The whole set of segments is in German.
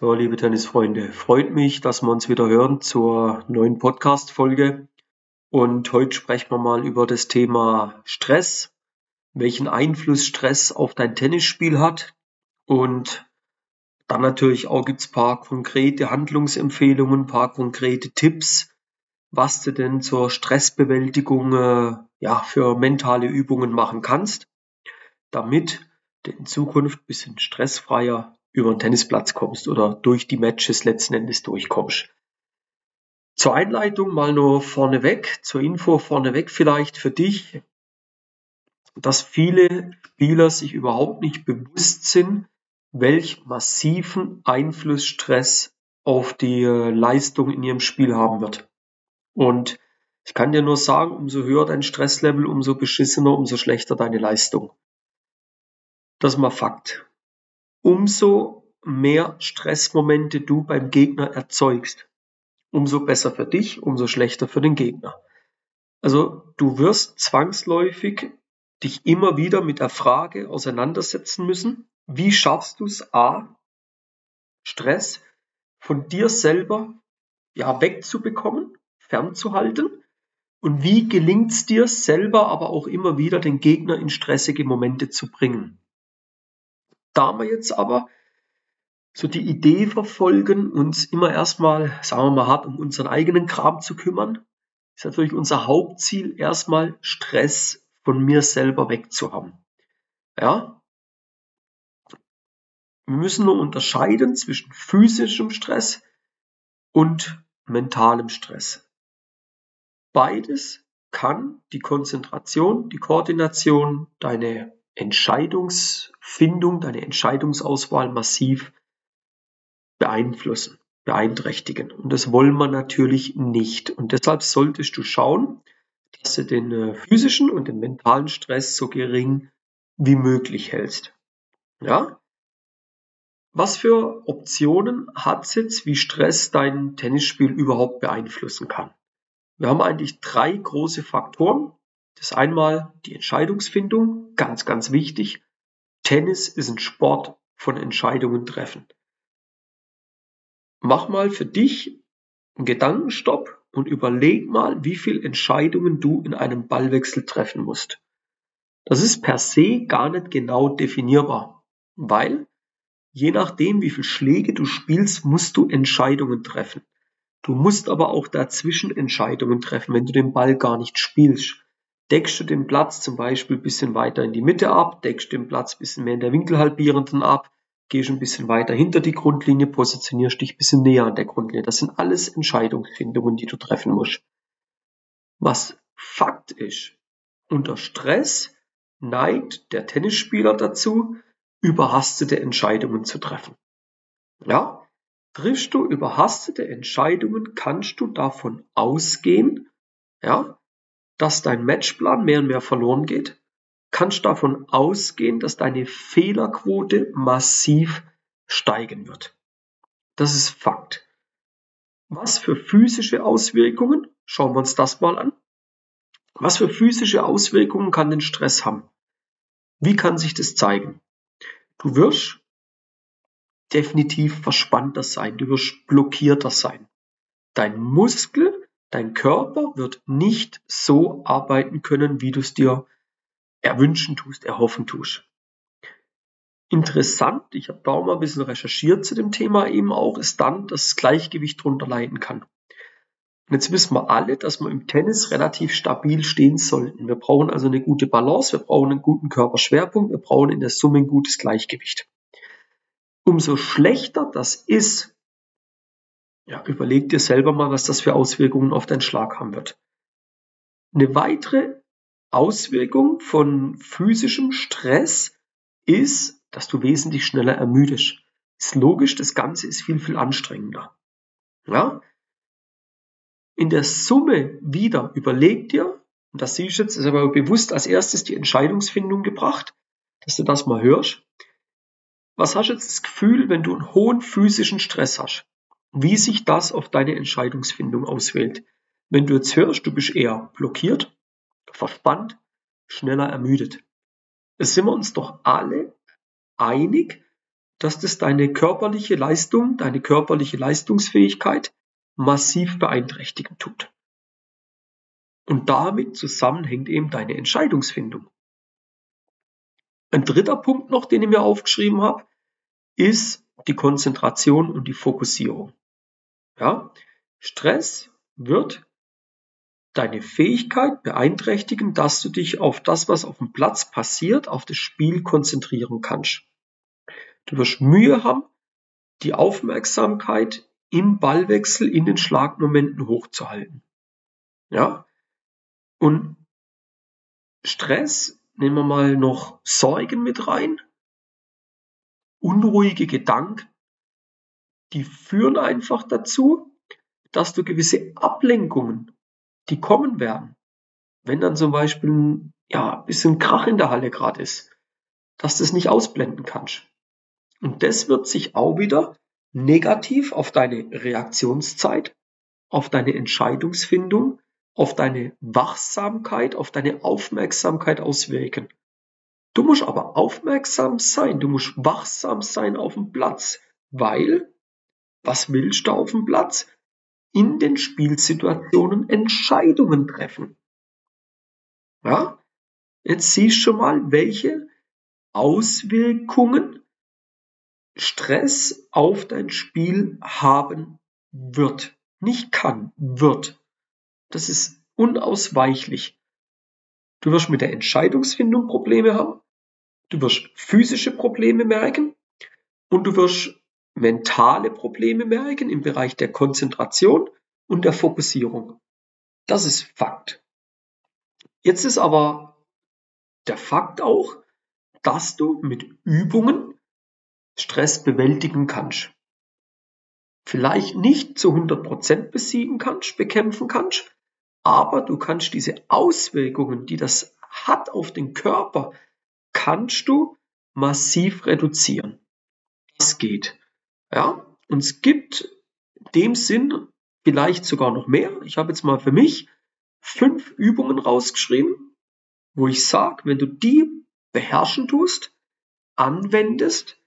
So, liebe Tennisfreunde, freut mich, dass wir uns wieder hören zur neuen Podcast-Folge. Und heute sprechen wir mal über das Thema Stress, welchen Einfluss Stress auf dein Tennisspiel hat. Und dann natürlich auch gibt's paar konkrete Handlungsempfehlungen, paar konkrete Tipps, was du denn zur Stressbewältigung äh, ja, für mentale Übungen machen kannst, damit du in Zukunft bisschen stressfreier über den Tennisplatz kommst oder durch die Matches letzten Endes durchkommst. Zur Einleitung mal nur vorneweg, zur Info vorneweg vielleicht für dich, dass viele Spieler sich überhaupt nicht bewusst sind, welch massiven Einfluss Stress auf die äh, Leistung in ihrem Spiel haben wird. Und ich kann dir nur sagen, umso höher dein Stresslevel, umso beschissener, umso schlechter deine Leistung. Das ist mal Fakt umso mehr Stressmomente du beim Gegner erzeugst, umso besser für dich, umso schlechter für den Gegner. Also du wirst zwangsläufig dich immer wieder mit der Frage auseinandersetzen müssen, wie schaffst du es, a, Stress von dir selber ja wegzubekommen, fernzuhalten und wie gelingt es dir selber aber auch immer wieder den Gegner in stressige Momente zu bringen. Da wir jetzt aber so die Idee verfolgen, uns immer erstmal, sagen wir mal hart, um unseren eigenen Kram zu kümmern, ist natürlich unser Hauptziel, erstmal Stress von mir selber wegzuhaben. Ja? Wir müssen nur unterscheiden zwischen physischem Stress und mentalem Stress. Beides kann die Konzentration, die Koordination, deine Entscheidungsfindung, deine Entscheidungsauswahl massiv beeinflussen, beeinträchtigen. Und das wollen wir natürlich nicht. Und deshalb solltest du schauen, dass du den äh, physischen und den mentalen Stress so gering wie möglich hältst. Ja? Was für Optionen hat es jetzt, wie Stress dein Tennisspiel überhaupt beeinflussen kann? Wir haben eigentlich drei große Faktoren, das ist einmal die Entscheidungsfindung, ganz, ganz wichtig. Tennis ist ein Sport von Entscheidungen treffen. Mach mal für dich einen Gedankenstopp und überleg mal, wie viele Entscheidungen du in einem Ballwechsel treffen musst. Das ist per se gar nicht genau definierbar, weil je nachdem, wie viele Schläge du spielst, musst du Entscheidungen treffen. Du musst aber auch dazwischen Entscheidungen treffen, wenn du den Ball gar nicht spielst. Deckst du den Platz zum Beispiel ein bisschen weiter in die Mitte ab, deckst den Platz ein bisschen mehr in der Winkelhalbierenden ab, gehst ein bisschen weiter hinter die Grundlinie, positionierst dich ein bisschen näher an der Grundlinie. Das sind alles Entscheidungsfindungen, die du treffen musst. Was Fakt ist, unter Stress neigt der Tennisspieler dazu, überhastete Entscheidungen zu treffen. Ja, triffst du überhastete Entscheidungen, kannst du davon ausgehen, ja, dass dein Matchplan mehr und mehr verloren geht, kannst davon ausgehen, dass deine Fehlerquote massiv steigen wird. Das ist Fakt. Was für physische Auswirkungen? Schauen wir uns das mal an. Was für physische Auswirkungen kann den Stress haben? Wie kann sich das zeigen? Du wirst definitiv verspannter sein, du wirst blockierter sein. Dein Muskel Dein Körper wird nicht so arbeiten können, wie du es dir erwünschen tust, erhoffen tust. Interessant, ich habe da auch mal ein bisschen recherchiert zu dem Thema eben auch, ist dann, dass das Gleichgewicht drunter leiden kann. Und jetzt wissen wir alle, dass wir im Tennis relativ stabil stehen sollten. Wir brauchen also eine gute Balance, wir brauchen einen guten Körperschwerpunkt, wir brauchen in der Summe ein gutes Gleichgewicht. Umso schlechter das ist, ja, überleg dir selber mal, was das für Auswirkungen auf deinen Schlag haben wird. Eine weitere Auswirkung von physischem Stress ist, dass du wesentlich schneller ermüdest. Ist logisch, das Ganze ist viel, viel anstrengender. Ja? In der Summe wieder überleg dir, und das siehst du jetzt, ist aber bewusst als erstes die Entscheidungsfindung gebracht, dass du das mal hörst. Was hast du jetzt das Gefühl, wenn du einen hohen physischen Stress hast? Wie sich das auf deine Entscheidungsfindung auswählt. Wenn du jetzt hörst, du bist eher blockiert, verspannt, schneller ermüdet. Es sind wir uns doch alle einig, dass das deine körperliche Leistung, deine körperliche Leistungsfähigkeit massiv beeinträchtigen tut. Und damit zusammenhängt eben deine Entscheidungsfindung. Ein dritter Punkt noch, den ich mir aufgeschrieben habe, ist die Konzentration und die Fokussierung. Ja, Stress wird deine Fähigkeit beeinträchtigen, dass du dich auf das, was auf dem Platz passiert, auf das Spiel konzentrieren kannst. Du wirst Mühe haben, die Aufmerksamkeit im Ballwechsel in den Schlagmomenten hochzuhalten. Ja? Und Stress, nehmen wir mal noch Sorgen mit rein, unruhige Gedanken, die führen einfach dazu, dass du gewisse Ablenkungen, die kommen werden, wenn dann zum Beispiel ein ja, bisschen Krach in der Halle gerade ist, dass du es nicht ausblenden kannst. Und das wird sich auch wieder negativ auf deine Reaktionszeit, auf deine Entscheidungsfindung, auf deine Wachsamkeit, auf deine Aufmerksamkeit auswirken. Du musst aber aufmerksam sein, du musst wachsam sein auf dem Platz, weil, was willst du auf dem Platz? In den Spielsituationen Entscheidungen treffen. Ja? Jetzt siehst du schon mal, welche Auswirkungen Stress auf dein Spiel haben wird. Nicht kann, wird. Das ist unausweichlich. Du wirst mit der Entscheidungsfindung Probleme haben. Du wirst physische Probleme merken. Und du wirst mentale Probleme merken im Bereich der Konzentration und der Fokussierung. Das ist Fakt. Jetzt ist aber der Fakt auch, dass du mit Übungen Stress bewältigen kannst. Vielleicht nicht zu 100% besiegen kannst, bekämpfen kannst, aber du kannst diese Auswirkungen, die das hat auf den Körper, kannst du massiv reduzieren. Das geht. Ja, und es gibt dem Sinn vielleicht sogar noch mehr. Ich habe jetzt mal für mich fünf Übungen rausgeschrieben, wo ich sage, wenn du die beherrschen tust, anwendest,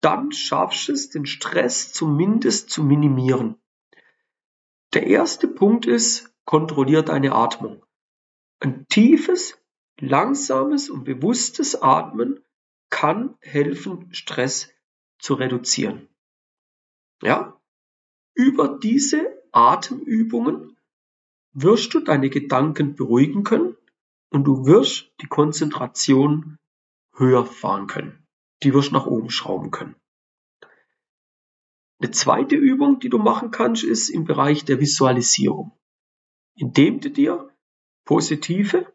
dann schaffst du es, den Stress zumindest zu minimieren. Der erste Punkt ist, kontrollier deine Atmung. Ein tiefes, langsames und bewusstes Atmen kann helfen, Stress zu reduzieren. Ja? Über diese Atemübungen wirst du deine Gedanken beruhigen können und du wirst die Konzentration höher fahren können die wirst du nach oben schrauben können. Eine zweite Übung, die du machen kannst, ist im Bereich der Visualisierung, indem du dir positive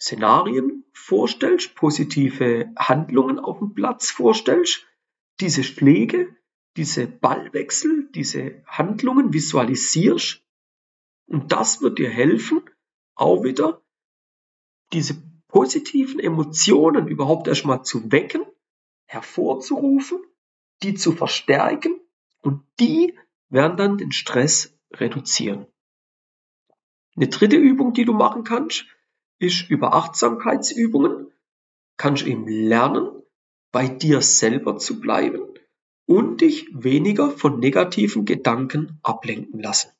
Szenarien vorstellst, positive Handlungen auf dem Platz vorstellst, diese Schläge, diese Ballwechsel, diese Handlungen visualisierst und das wird dir helfen, auch wieder diese positiven Emotionen überhaupt erstmal zu wecken hervorzurufen, die zu verstärken und die werden dann den Stress reduzieren. Eine dritte Übung, die du machen kannst, ist über Achtsamkeitsübungen. Kannst eben lernen, bei dir selber zu bleiben und dich weniger von negativen Gedanken ablenken lassen.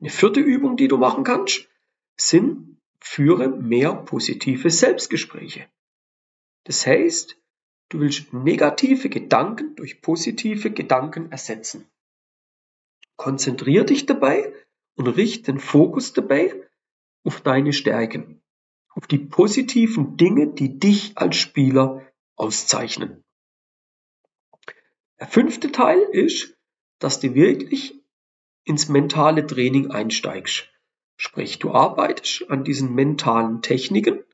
Eine vierte Übung, die du machen kannst, sind, führe mehr positive Selbstgespräche. Das heißt, Du willst negative Gedanken durch positive Gedanken ersetzen. Konzentrier dich dabei und richte den Fokus dabei auf deine Stärken, auf die positiven Dinge, die dich als Spieler auszeichnen. Der fünfte Teil ist, dass du wirklich ins mentale Training einsteigst. Sprich, du arbeitest an diesen mentalen Techniken,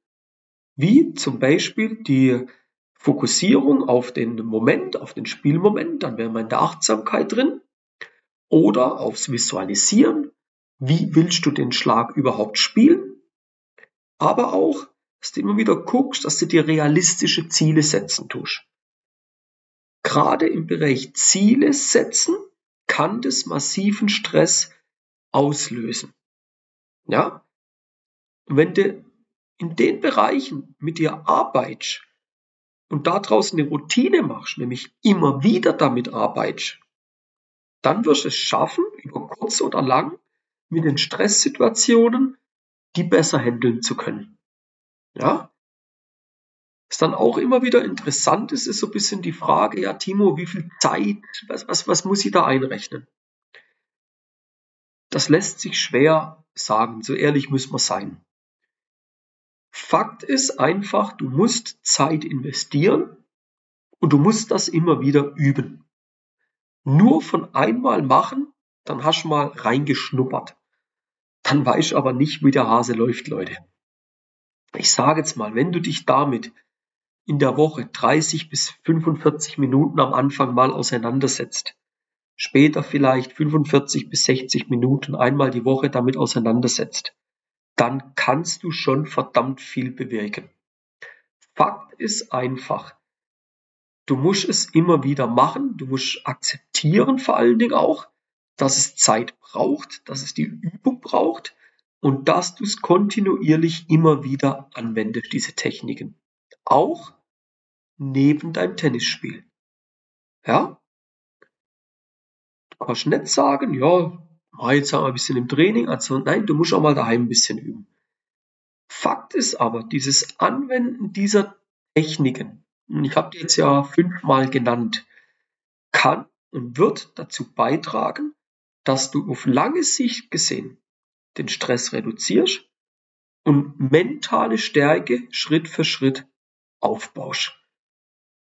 wie zum Beispiel die Fokussierung auf den Moment, auf den Spielmoment, dann wäre man in der Achtsamkeit drin. Oder aufs Visualisieren. Wie willst du den Schlag überhaupt spielen? Aber auch, dass du immer wieder guckst, dass du dir realistische Ziele setzen tust. Gerade im Bereich Ziele setzen kann das massiven Stress auslösen. Ja? Und wenn du in den Bereichen mit dir arbeitest, und daraus eine Routine machst, nämlich immer wieder damit arbeitest, dann wirst du es schaffen, über kurz oder lang mit den Stresssituationen die besser handeln zu können. Ja? Was dann auch immer wieder interessant ist, ist so ein bisschen die Frage, ja, Timo, wie viel Zeit, was, was, was muss ich da einrechnen? Das lässt sich schwer sagen, so ehrlich muss man sein. Fakt ist einfach, du musst Zeit investieren und du musst das immer wieder üben. Nur von einmal machen, dann hast du mal reingeschnuppert. Dann weißt du aber nicht, wie der Hase läuft, Leute. Ich sage jetzt mal, wenn du dich damit in der Woche 30 bis 45 Minuten am Anfang mal auseinandersetzt, später vielleicht 45 bis 60 Minuten einmal die Woche damit auseinandersetzt, dann kannst du schon verdammt viel bewirken. Fakt ist einfach, du musst es immer wieder machen, du musst akzeptieren vor allen Dingen auch, dass es Zeit braucht, dass es die Übung braucht und dass du es kontinuierlich immer wieder anwendest, diese Techniken. Auch neben deinem Tennisspiel. Ja? Du kannst nicht sagen, ja, ah, jetzt haben wir ein bisschen im Training, also nein, du musst auch mal daheim ein bisschen üben. Fakt ist aber, dieses Anwenden dieser Techniken, und ich habe die jetzt ja fünfmal genannt, kann und wird dazu beitragen, dass du auf lange Sicht gesehen den Stress reduzierst und mentale Stärke Schritt für Schritt aufbaust.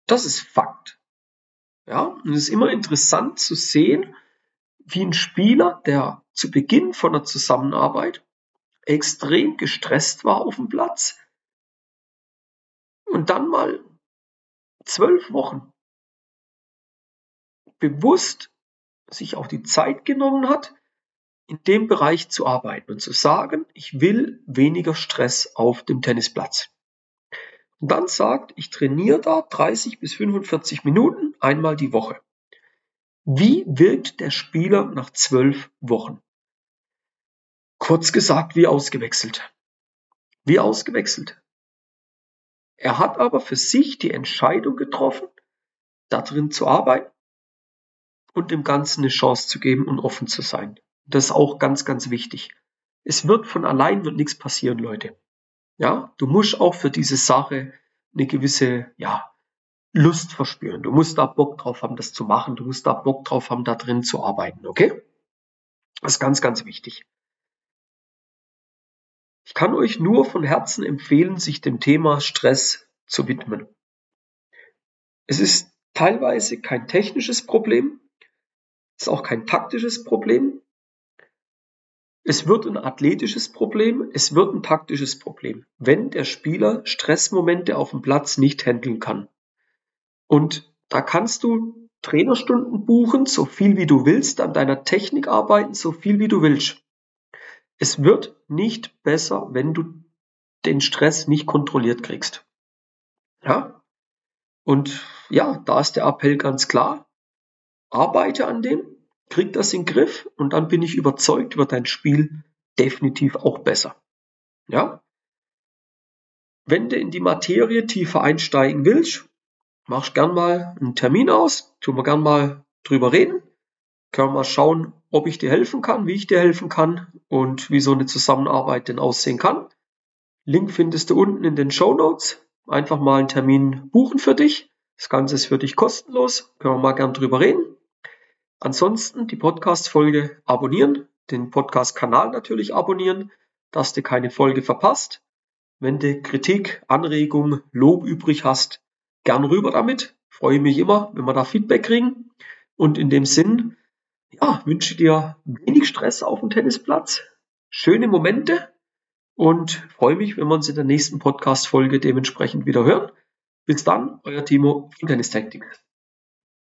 Das ist Fakt. Ja, und es ist immer interessant zu sehen, wie ein Spieler, der zu Beginn von der Zusammenarbeit extrem gestresst war auf dem Platz und dann mal zwölf Wochen bewusst sich auch die Zeit genommen hat, in dem Bereich zu arbeiten und zu sagen, ich will weniger Stress auf dem Tennisplatz. Und dann sagt, ich trainiere da 30 bis 45 Minuten einmal die Woche. Wie wirkt der Spieler nach zwölf Wochen? Kurz gesagt, wie ausgewechselt. Wie ausgewechselt. Er hat aber für sich die Entscheidung getroffen, darin zu arbeiten und dem Ganzen eine Chance zu geben und offen zu sein. Das ist auch ganz, ganz wichtig. Es wird von allein wird nichts passieren, Leute. Ja, du musst auch für diese Sache eine gewisse, ja, Lust verspüren. Du musst da Bock drauf haben, das zu machen. Du musst da Bock drauf haben, da drin zu arbeiten, okay? Das ist ganz, ganz wichtig. Ich kann euch nur von Herzen empfehlen, sich dem Thema Stress zu widmen. Es ist teilweise kein technisches Problem, ist auch kein taktisches Problem. Es wird ein athletisches Problem, es wird ein taktisches Problem, wenn der Spieler Stressmomente auf dem Platz nicht handeln kann. Und da kannst du Trainerstunden buchen, so viel wie du willst, an deiner Technik arbeiten, so viel wie du willst. Es wird nicht besser, wenn du den Stress nicht kontrolliert kriegst. Ja? Und ja, da ist der Appell ganz klar. Arbeite an dem, krieg das in den Griff und dann bin ich überzeugt, wird dein Spiel definitiv auch besser. Ja? Wenn du in die Materie tiefer einsteigen willst, machst gern mal einen Termin aus, tun wir gern mal drüber reden. Können wir mal schauen, ob ich dir helfen kann, wie ich dir helfen kann und wie so eine Zusammenarbeit denn aussehen kann. Link findest du unten in den Show Notes. Einfach mal einen Termin buchen für dich. Das Ganze ist für dich kostenlos. Können wir mal gern drüber reden. Ansonsten die Podcast-Folge abonnieren, den Podcast-Kanal natürlich abonnieren, dass du keine Folge verpasst. Wenn du Kritik, Anregung, Lob übrig hast, gern rüber damit. Freue mich immer, wenn wir da Feedback kriegen. Und in dem Sinn, ja, wünsche dir wenig Stress auf dem Tennisplatz, schöne Momente und freue mich, wenn wir uns in der nächsten Podcast-Folge dementsprechend wieder hören. Bis dann, euer Timo von Tennis Tactics.